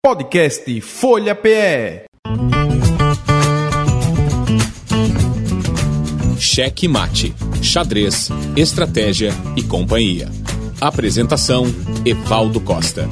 Podcast Folha PE. Cheque Mate, Xadrez, Estratégia e Companhia. Apresentação: Evaldo Costa.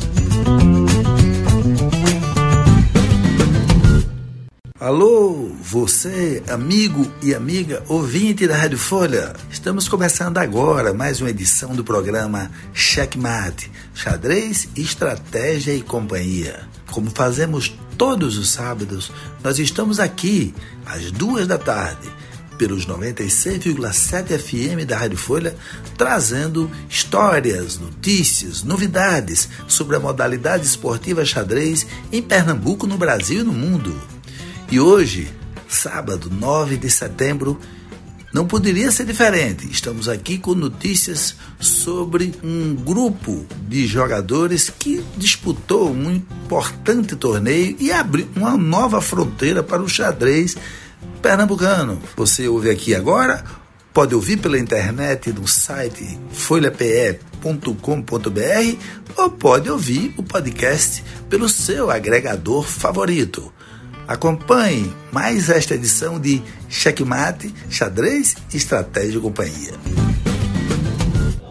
Alô, você, amigo e amiga ouvinte da Rádio Folha. Estamos começando agora mais uma edição do programa Checkmate, Xadrez, Estratégia e Companhia. Como fazemos todos os sábados, nós estamos aqui às duas da tarde, pelos 96,7 FM da Rádio Folha, trazendo histórias, notícias, novidades sobre a modalidade esportiva xadrez em Pernambuco, no Brasil e no mundo. E hoje, sábado 9 de setembro, não poderia ser diferente. Estamos aqui com notícias sobre um grupo de jogadores que disputou um importante torneio e abriu uma nova fronteira para o xadrez pernambucano. Você ouve aqui agora, pode ouvir pela internet no site folhape.com.br ou pode ouvir o podcast pelo seu agregador favorito. Acompanhe mais esta edição de Checkmate, Xadrez, Estratégia e Companhia.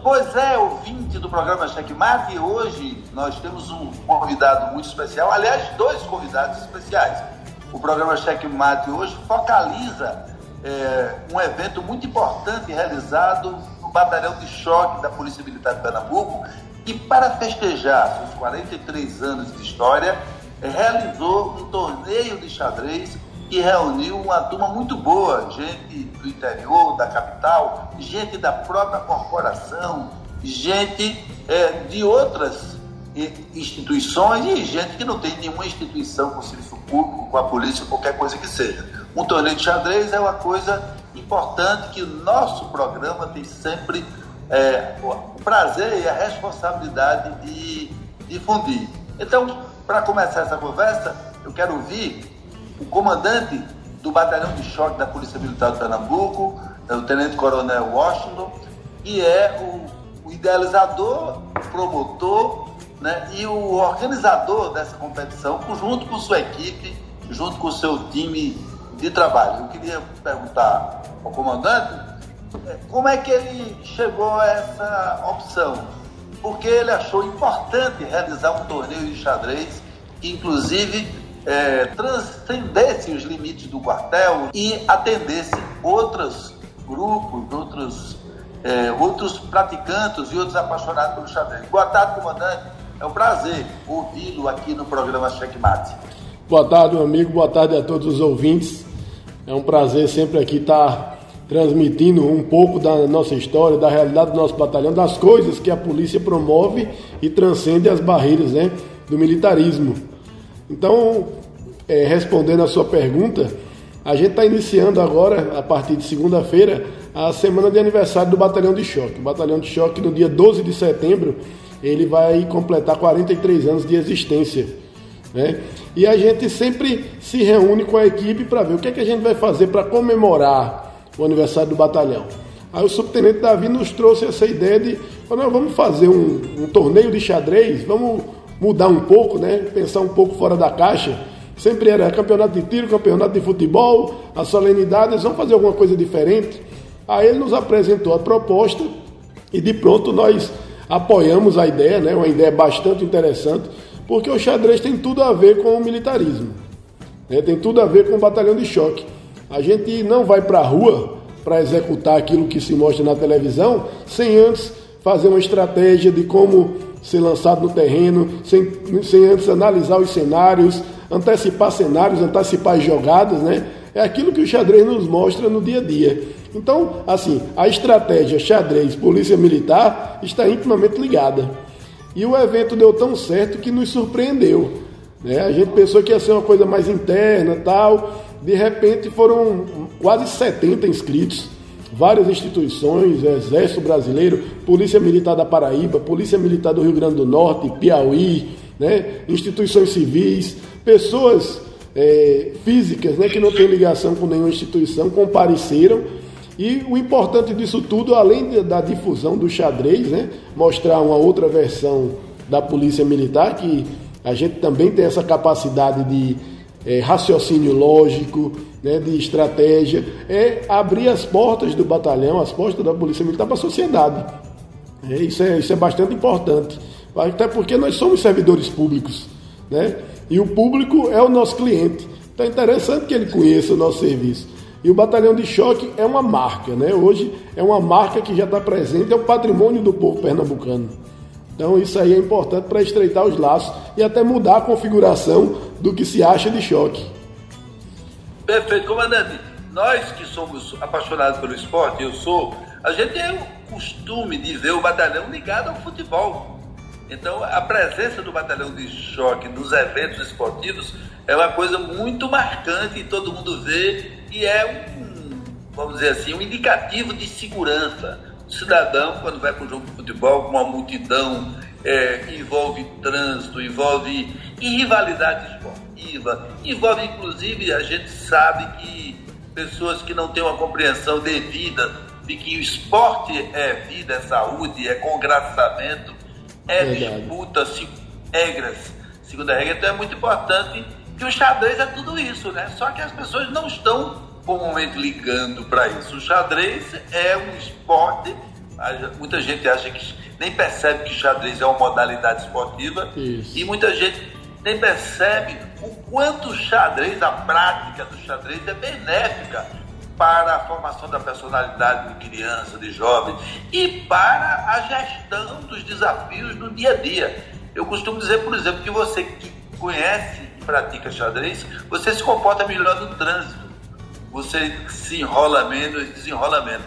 Pois é, ouvinte do programa Checkmate, hoje nós temos um convidado muito especial, aliás, dois convidados especiais. O programa Checkmate hoje focaliza é, um evento muito importante realizado no Batalhão de Choque da Polícia Militar de Pernambuco e para festejar seus 43 anos de história, realizou um torneio de xadrez que reuniu uma turma muito boa, gente do interior, da capital, gente da própria corporação, gente é, de outras instituições e gente que não tem nenhuma instituição com serviço público, com a polícia, qualquer coisa que seja. Um torneio de xadrez é uma coisa importante que o nosso programa tem sempre é, o prazer e a responsabilidade de difundir. Então, para começar essa conversa, eu quero ouvir o comandante do Batalhão de Choque da Polícia Militar de Pernambuco, é o Tenente Coronel Washington, que é o, o idealizador, promotor né, e o organizador dessa competição, junto com sua equipe, junto com o seu time de trabalho. Eu queria perguntar ao comandante é, como é que ele chegou a essa opção porque ele achou importante realizar um torneio de xadrez que, inclusive, é, transcendesse os limites do quartel e atendesse outros grupos, outros, é, outros praticantes e outros apaixonados pelo xadrez. Boa tarde, comandante. É um prazer ouvi-lo aqui no programa Checkmate. Boa tarde, meu amigo. Boa tarde a todos os ouvintes. É um prazer sempre aqui estar transmitindo um pouco da nossa história, da realidade do nosso batalhão, das coisas que a polícia promove e transcende as barreiras né, do militarismo. Então, é, respondendo a sua pergunta, a gente está iniciando agora, a partir de segunda-feira, a semana de aniversário do Batalhão de Choque. O Batalhão de Choque, no dia 12 de setembro, ele vai completar 43 anos de existência. Né? E a gente sempre se reúne com a equipe para ver o que, é que a gente vai fazer para comemorar o aniversário do batalhão. Aí o subtenente Davi nos trouxe essa ideia de, não, vamos fazer um, um, torneio de xadrez, vamos mudar um pouco, né? Pensar um pouco fora da caixa. Sempre era campeonato de tiro, campeonato de futebol, as solenidades, vamos fazer alguma coisa diferente. Aí ele nos apresentou a proposta e de pronto nós apoiamos a ideia, né? Uma ideia bastante interessante, porque o xadrez tem tudo a ver com o militarismo, né? tem tudo a ver com o batalhão de choque. A gente não vai para a rua para executar aquilo que se mostra na televisão sem antes fazer uma estratégia de como ser lançado no terreno, sem, sem antes analisar os cenários, antecipar cenários, antecipar jogadas, né? É aquilo que o xadrez nos mostra no dia a dia. Então, assim, a estratégia xadrez polícia militar está intimamente ligada. E o evento deu tão certo que nos surpreendeu. Né? A gente pensou que ia ser uma coisa mais interna tal, de repente foram quase 70 inscritos, várias instituições, Exército Brasileiro, Polícia Militar da Paraíba, Polícia Militar do Rio Grande do Norte, Piauí, né, instituições civis, pessoas é, físicas né, que não têm ligação com nenhuma instituição compareceram. E o importante disso tudo, além da difusão do xadrez, né, mostrar uma outra versão da Polícia Militar que a gente também tem essa capacidade de é, raciocínio lógico, né, de estratégia, é abrir as portas do batalhão, as portas da Polícia Militar para a sociedade. É, isso, é, isso é bastante importante, até porque nós somos servidores públicos, né? e o público é o nosso cliente. Então é interessante que ele conheça o nosso serviço. E o batalhão de choque é uma marca, né? Hoje é uma marca que já está presente, é o patrimônio do povo pernambucano. Então isso aí é importante para estreitar os laços e até mudar a configuração do que se acha de choque. Perfeito, comandante. Nós que somos apaixonados pelo esporte, eu sou, a gente tem o costume de ver o batalhão ligado ao futebol. Então, a presença do batalhão de choque nos eventos esportivos é uma coisa muito marcante e todo mundo vê e é um, vamos dizer assim, um indicativo de segurança. Cidadão, quando vai para um jogo de futebol com uma multidão, é, envolve trânsito, envolve rivalidade esportiva, envolve inclusive, a gente sabe que pessoas que não têm uma compreensão devida de que o esporte é vida, é saúde, é congraçamento, é Verdade. disputa, regras, segunda regra, então é muito importante que o xadrez é tudo isso, né? Só que as pessoas não estão comumente ligando para isso. O xadrez é um esporte, muita gente acha que nem percebe que xadrez é uma modalidade esportiva isso. e muita gente nem percebe o quanto o xadrez, a prática do xadrez é benéfica para a formação da personalidade de criança, de jovem e para a gestão dos desafios do dia a dia. Eu costumo dizer, por exemplo, que você que conhece e pratica xadrez, você se comporta melhor no trânsito. Você se enrola menos, desenrola menos.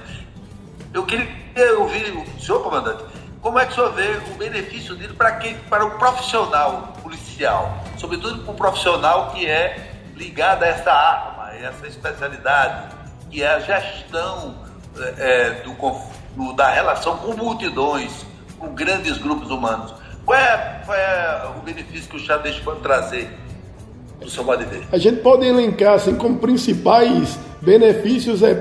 Eu queria ouvir o senhor, comandante, como é que o senhor vê o benefício dele para quem, para o profissional policial, sobretudo para o profissional que é ligado a essa arma, a essa especialidade, que é a gestão é, do, do, da relação com multidões, com grandes grupos humanos. Qual é, qual é o benefício que o xadrez pode trazer do seu? A gente pode elencar assim, como principais benefícios é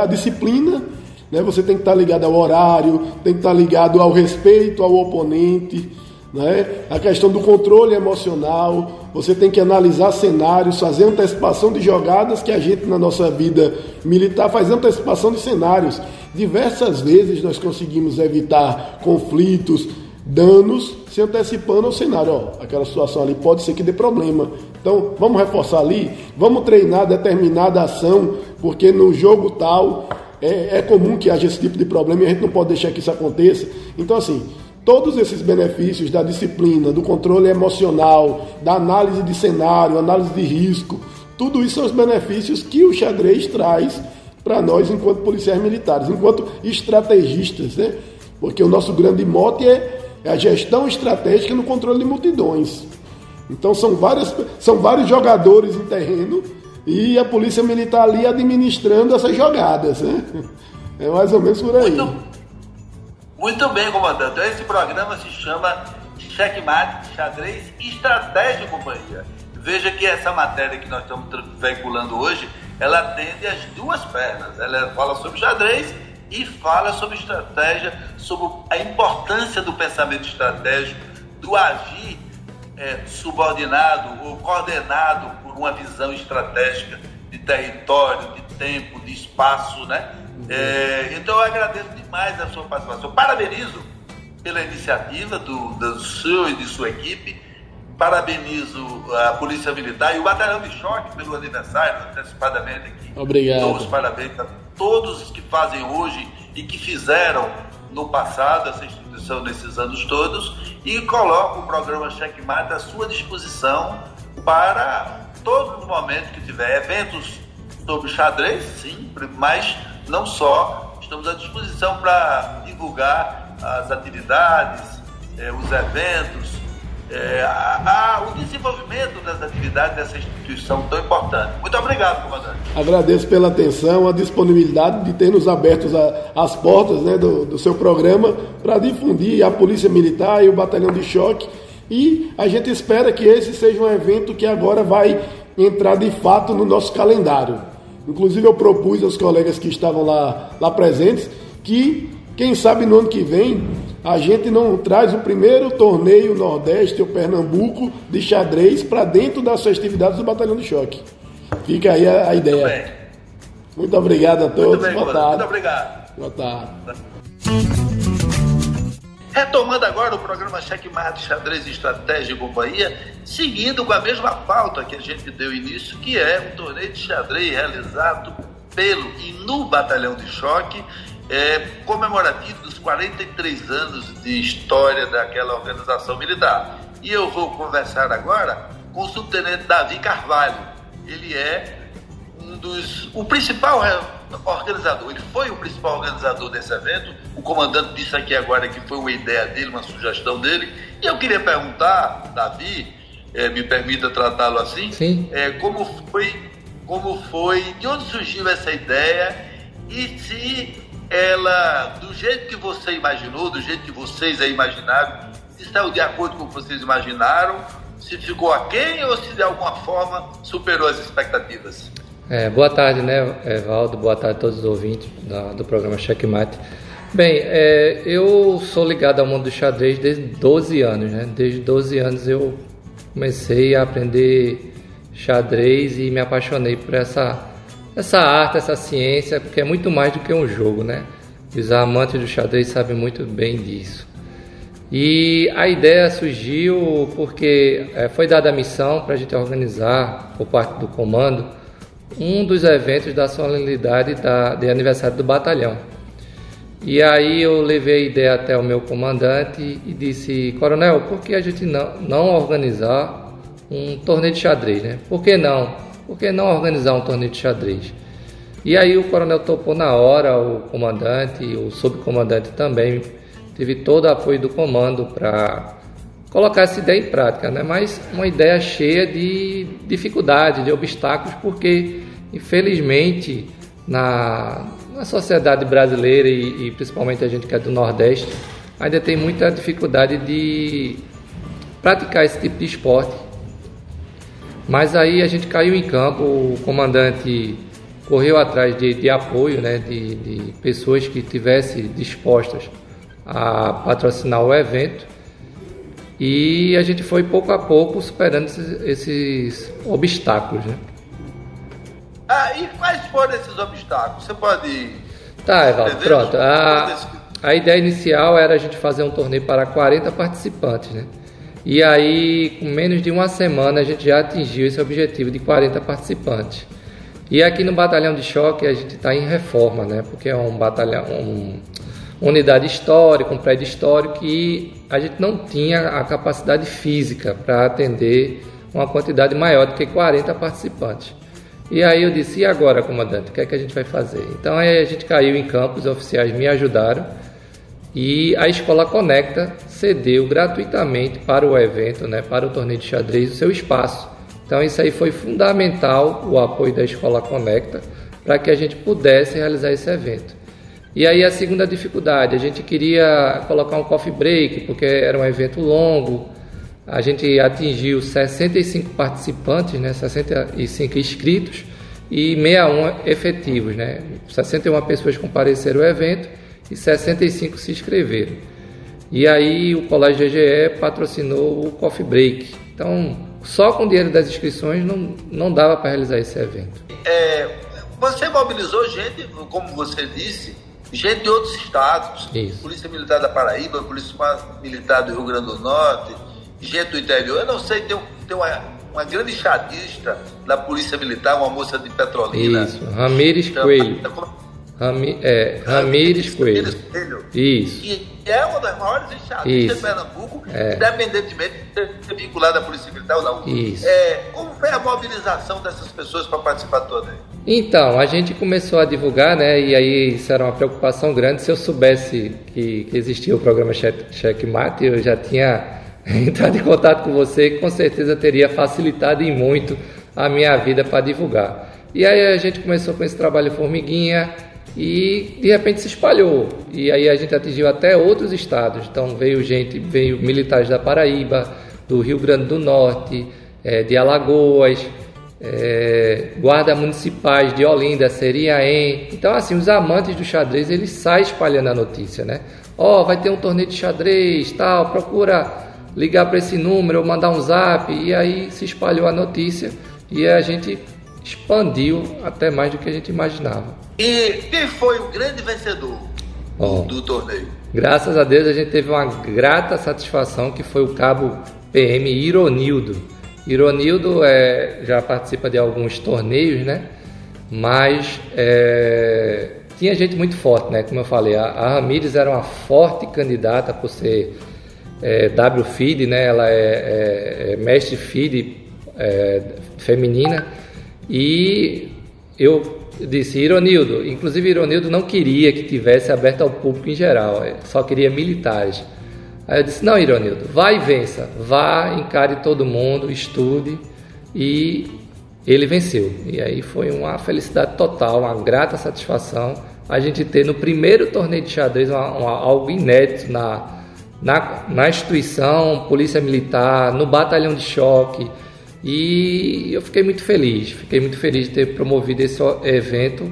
a disciplina, né? Você tem que estar ligado ao horário, tem que estar ligado ao respeito ao oponente, né? A questão do controle emocional, você tem que analisar cenários, fazer antecipação de jogadas que a gente na nossa vida militar faz antecipação de cenários. Diversas vezes nós conseguimos evitar conflitos, danos, se antecipando ao cenário. Ó, aquela situação ali pode ser que dê problema. Então, vamos reforçar ali, vamos treinar determinada ação, porque no jogo tal é, é comum que haja esse tipo de problema e a gente não pode deixar que isso aconteça. Então, assim, Todos esses benefícios da disciplina, do controle emocional, da análise de cenário, análise de risco, tudo isso são os benefícios que o xadrez traz para nós enquanto policiais militares, enquanto estrategistas, né? Porque o nosso grande mote é, a gestão estratégica no controle de multidões. Então são, várias, são vários jogadores em terreno e a polícia militar ali administrando essas jogadas, né? É mais ou menos por aí. Muito muito bem, comandante. Esse programa se chama Checkmate, Xadrez, Estratégia e Companhia. Veja que essa matéria que nós estamos veiculando hoje, ela atende as duas pernas. Ela fala sobre xadrez e fala sobre estratégia, sobre a importância do pensamento estratégico, do agir é, subordinado ou coordenado por uma visão estratégica de território, de tempo, de espaço, né? É, então eu agradeço demais a sua participação. Parabenizo pela iniciativa do, do seu e de sua equipe. Parabenizo a Polícia Militar e o Batalhão de Choque pelo aniversário, antecipadamente aqui. Obrigado. Dou os parabéns a todos os que fazem hoje e que fizeram no passado essa instituição nesses anos todos e coloco o programa Checkmate à sua disposição para todos os momentos que tiver. Eventos sobre xadrez, sim, mas não só, estamos à disposição para divulgar as atividades, eh, os eventos, eh, a, a, o desenvolvimento das atividades dessa instituição tão importante. Muito obrigado, comandante. Agradeço pela atenção, a disponibilidade de ter nos abertos a, as portas né, do, do seu programa para difundir a Polícia Militar e o Batalhão de Choque. E a gente espera que esse seja um evento que agora vai entrar de fato no nosso calendário. Inclusive eu propus aos colegas que estavam lá, lá presentes que Quem sabe no ano que vem a gente não traz o primeiro torneio Nordeste ou Pernambuco de xadrez para dentro das festividades do Batalhão de Choque. Fica aí a, a ideia. Muito, bem. Muito obrigado a todos. Bem, Boa tarde. Muito obrigado. Boa tarde. Retomando agora o programa Checkmate, Xadrez, Estratégia e Companhia, seguindo com a mesma pauta que a gente deu início, que é um torneio de xadrez realizado pelo e no Batalhão de Choque, é, comemorativo dos 43 anos de história daquela organização militar. E eu vou conversar agora com o subtenente Davi Carvalho. Ele é um dos. o principal organizador, ele foi o principal organizador desse evento. O comandante disse aqui agora que foi uma ideia dele, uma sugestão dele. E eu queria perguntar, Davi, é, me permita tratá-lo assim, é, como foi, como foi, de onde surgiu essa ideia e se ela, do jeito que você imaginou, do jeito que vocês a imaginaram, se saiu de acordo com o que vocês imaginaram, se ficou aquém ou se de alguma forma superou as expectativas? É, boa tarde, né, Valdo? Boa tarde a todos os ouvintes da, do programa Checkmate. Bem, é, eu sou ligado ao mundo do xadrez desde 12 anos, né? Desde 12 anos eu comecei a aprender xadrez e me apaixonei por essa, essa arte, essa ciência, porque é muito mais do que um jogo, né? Os amantes do xadrez sabem muito bem disso. E a ideia surgiu porque é, foi dada a missão para a gente organizar, por parte do comando, um dos eventos da solenidade da, de aniversário do batalhão. E aí eu levei a ideia até o meu comandante e disse, Coronel, por que a gente não, não organizar um torneio de xadrez, né? Por que não? Por que não organizar um torneio de xadrez? E aí o coronel topou na hora, o comandante, o subcomandante também, teve todo o apoio do comando para colocar essa ideia em prática, né? mas uma ideia cheia de dificuldades, de obstáculos, porque infelizmente na, na sociedade brasileira e, e, principalmente a gente que é do Nordeste ainda tem muita dificuldade de praticar esse tipo de esporte. Mas aí a gente caiu em campo, o comandante correu atrás de, de apoio, né, de, de pessoas que tivessem dispostas a patrocinar o evento e a gente foi pouco a pouco superando esses, esses obstáculos. Né? Ah, e quais foram esses obstáculos? Você pode. Tá, Evaldo, pronto. A, a ideia inicial era a gente fazer um torneio para 40 participantes, né? E aí, com menos de uma semana, a gente já atingiu esse objetivo de 40 participantes. E aqui no Batalhão de Choque a gente está em reforma, né? Porque é um batalhão, um, unidade histórica, um prédio histórico e a gente não tinha a capacidade física para atender uma quantidade maior do que 40 participantes. E aí eu disse, e agora, comandante, o que é que a gente vai fazer? Então aí a gente caiu em campo, os oficiais me ajudaram e a Escola Conecta cedeu gratuitamente para o evento, né, para o torneio de xadrez, o seu espaço. Então isso aí foi fundamental, o apoio da Escola Conecta, para que a gente pudesse realizar esse evento. E aí a segunda dificuldade, a gente queria colocar um coffee break, porque era um evento longo. A gente atingiu 65 participantes, né, 65 inscritos e 61 efetivos, né? 61 pessoas compareceram ao evento e 65 se inscreveram. E aí o Colégio GGE patrocinou o Coffee Break. Então, só com o dinheiro das inscrições não, não dava para realizar esse evento. É, você mobilizou gente, como você disse, gente de outros estados, Isso. Polícia Militar da Paraíba, Polícia Militar do Rio Grande do Norte, gente do interior. Eu não sei, tem, tem uma, uma grande chadista da Polícia Militar, uma moça de Petrolina. Isso, Ramires Coelho. Rami, é, Ramires Coelho. Coelho. Isso. E é uma das maiores enxadistas de Pernambuco, é. independentemente de ser vinculada à Polícia Militar ou não. Isso. É, como foi a mobilização dessas pessoas para participar toda? Então, a gente começou a divulgar, né? E aí isso era uma preocupação grande. Se eu soubesse que, que existia o programa Checkmate, eu já tinha entrado em contato com você e com certeza teria facilitado em muito a minha vida para divulgar. E aí a gente começou com esse trabalho formiguinha e de repente se espalhou. E aí a gente atingiu até outros estados. Então veio gente, veio militares da Paraíba, do Rio Grande do Norte, é, de Alagoas. é, guarda municipais de Olinda, Seriaém. Então, assim, os amantes do xadrez, eles saem espalhando a notícia, né? Ó, oh, vai ter um torneio de xadrez, tal, procura ligar para esse número ou mandar um zap. E aí se espalhou a notícia e a gente expandiu até mais do que a gente imaginava. E quem foi o grande vencedor do torneio? Graças a Deus a gente teve uma grata satisfação que foi o cabo PM Ironildo. Ironildo é, já participa de alguns torneios, né? Mas é, tinha gente muito forte, né? Como eu falei, a, a Ramires era uma forte candidata por ser é, W Feed, né? Ela é, é, é mestre feed é, feminina e eu disse Ironildo, inclusive Ironildo não queria que tivesse aberto ao público em geral, só queria militares. Aí eu disse: Não, Ironildo, vá e vença, vá, encare todo mundo, estude e ele venceu. E aí foi uma felicidade total, uma grata satisfação a gente ter no primeiro torneio de xadrez uma, uma, algo inédito na, na, na instituição, polícia militar, no batalhão de choque. E eu fiquei muito feliz, fiquei muito feliz de ter promovido esse evento.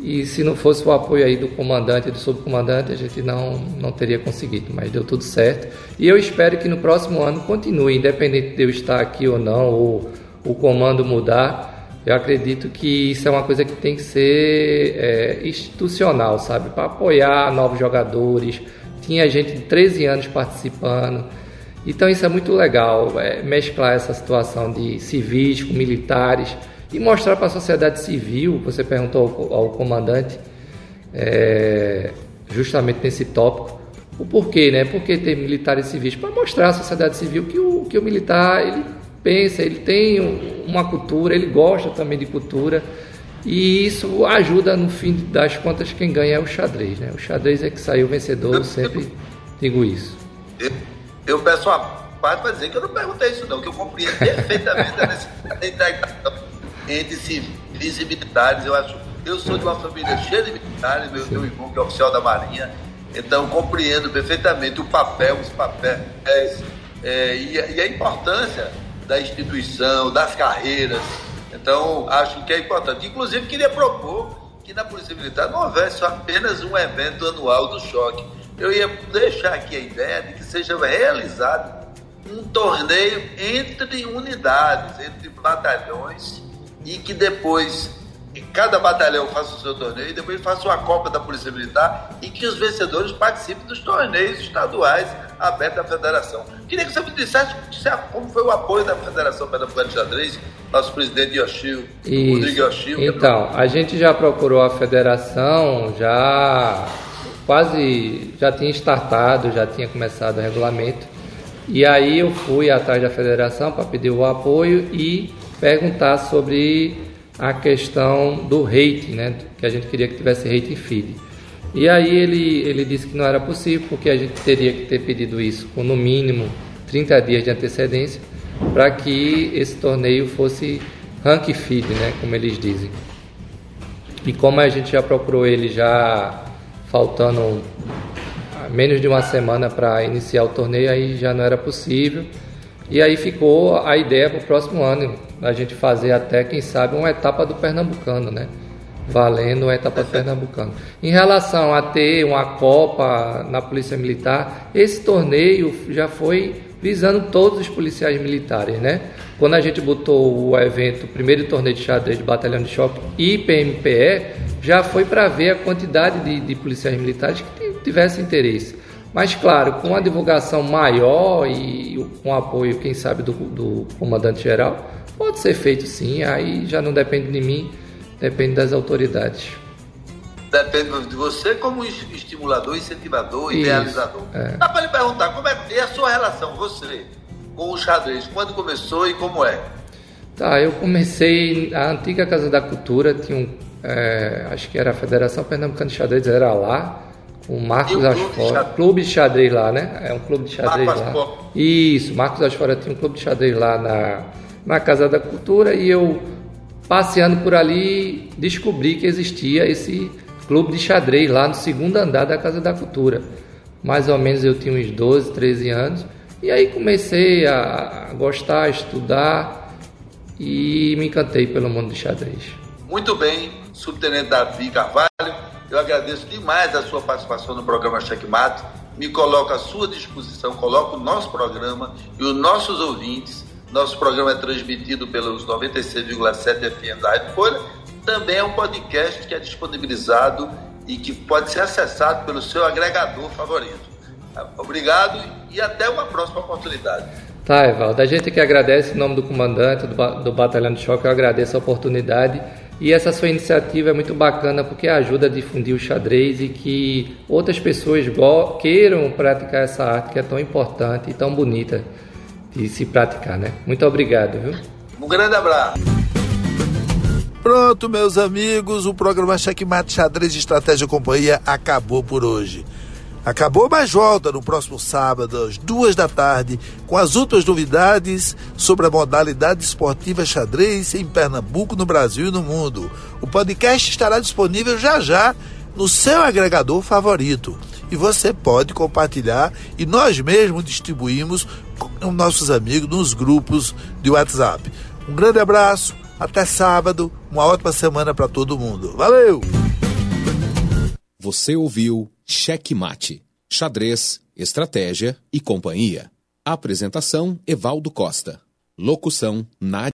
E se não fosse o apoio aí do comandante e do subcomandante, a gente não, não teria conseguido, mas deu tudo certo. E eu espero que no próximo ano continue, independente de eu estar aqui ou não, ou o comando mudar. Eu acredito que isso é uma coisa que tem que ser é, institucional, sabe? Para apoiar novos jogadores. Tinha gente de 13 anos participando. Então isso é muito legal, é, mesclar essa situação de civis com militares e mostrar para a sociedade civil, você perguntou ao, ao comandante, é, justamente nesse tópico, o porquê, né? Por que ter militares civis? Para mostrar à sociedade civil que o, que o militar ele pensa, ele tem uma cultura, ele gosta também de cultura e isso ajuda no fim das contas quem ganha é o xadrez, né? O xadrez é que saiu vencedor, eu sempre digo isso. Eu, peço a parte para dizer que eu não perguntei isso não, que eu compreendo perfeitamente a necessidade da integração entre civis e militares. Eu acho, eu sou de uma família cheia de militares, meu, meu irmão que é oficial da Marinha, então compreendo perfeitamente o papel, os papéis é, e, e a importância da instituição, das carreiras. Então, acho que é importante. Inclusive, queria propor que na Polícia Militar não houvesse apenas um evento anual do choque. Eu ia deixar aqui a ideia de que seja realizado um torneio entre unidades, entre batalhões, e que depois cada batalhão faça o seu torneio e depois faça uma Copa da Polícia Militar e que os vencedores participem dos torneios estaduais abertos da federação. Queria que você me dissesse como foi o apoio da Federação Pernambucana de Xadrez, nosso presidente Yoshio, Rodrigo Yoshio. Então, a gente já procurou a federação, já quase já tinha startado, já tinha começado o regulamento. E aí eu fui atrás da federação para pedir o apoio e perguntar sobre a questão do hate, né? Que a gente queria que tivesse hate feed. E aí ele, ele disse que não era possível, porque a gente teria que ter pedido isso com no mínimo 30 dias de antecedência para que esse torneio fosse rank feed, né? Como eles dizem. E como a gente já procurou ele já faltando menos de uma semana para iniciar o torneio, aí já não era possível. E aí ficou a ideia para o próximo ano, a gente fazer até, quem sabe, uma etapa do Pernambucano, né? Valendo a etapa do Pernambucano. Em relação a ter uma Copa na Polícia Militar, esse torneio já foi visando todos os policiais militares, né? Quando a gente botou o evento, o primeiro torneio de xadrez de Batalhão de Choque e PMPE, já foi para ver a quantidade de, de policiais militares que tivessem interesse. Mas, claro, com a divulgação maior e com apoio, quem sabe, do, do comandante-geral, pode ser feito sim, aí já não depende de mim, depende das autoridades. Depende de você como estimulador, incentivador, Isso, idealizador. É. Dá para lhe perguntar, como é, é a sua relação, você, com o xadrez? Quando começou e como é? Tá, eu comecei, a antiga Casa da Cultura, tinha um, é, acho que era a Federação Pernambucana de Xadrez, era lá, o Marcos Asfora, clube de xadrez lá, né? É um clube de xadrez Marcos lá. Isso, Marcos Asfora tinha um clube de xadrez lá na, na Casa da Cultura e eu, passeando por ali, descobri que existia esse clube de xadrez lá no segundo andar da Casa da Cultura. Mais ou menos eu tinha uns 12, 13 anos. E aí comecei a gostar, a estudar e me encantei pelo mundo do xadrez. Muito bem, subtenente Davi Carvalho, eu agradeço demais a sua participação no programa Checkmate, me coloco à sua disposição, coloco o nosso programa e os nossos ouvintes. Nosso programa é transmitido pelos 96,7 FM da Rádio Folha. Também é um podcast que é disponibilizado e que pode ser acessado pelo seu agregador favorito. Obrigado e até uma próxima oportunidade. Tá, Evaldo. A gente que agradece em nome do comandante do, do Batalhão de Choque, eu agradeço a oportunidade. E essa sua iniciativa é muito bacana porque ajuda a difundir o xadrez e que outras pessoas queiram praticar essa arte que é tão importante e tão bonita de se praticar, né? Muito obrigado, viu? Um grande abraço. Pronto, meus amigos, o programa Checkmate Xadrez Estratégia Companhia acabou por hoje. Acabou, mas volta no próximo sábado, às duas da tarde, com as últimas novidades sobre a modalidade esportiva xadrez em Pernambuco, no Brasil e no mundo. O podcast estará disponível já já no seu agregador favorito. E você pode compartilhar e nós mesmos distribuímos com nossos amigos nos grupos de WhatsApp. Um grande abraço, até sábado, uma ótima semana para todo mundo. Valeu! Você ouviu Cheque Mate, xadrez, estratégia e companhia. Apresentação Evaldo Costa. Locução Nádia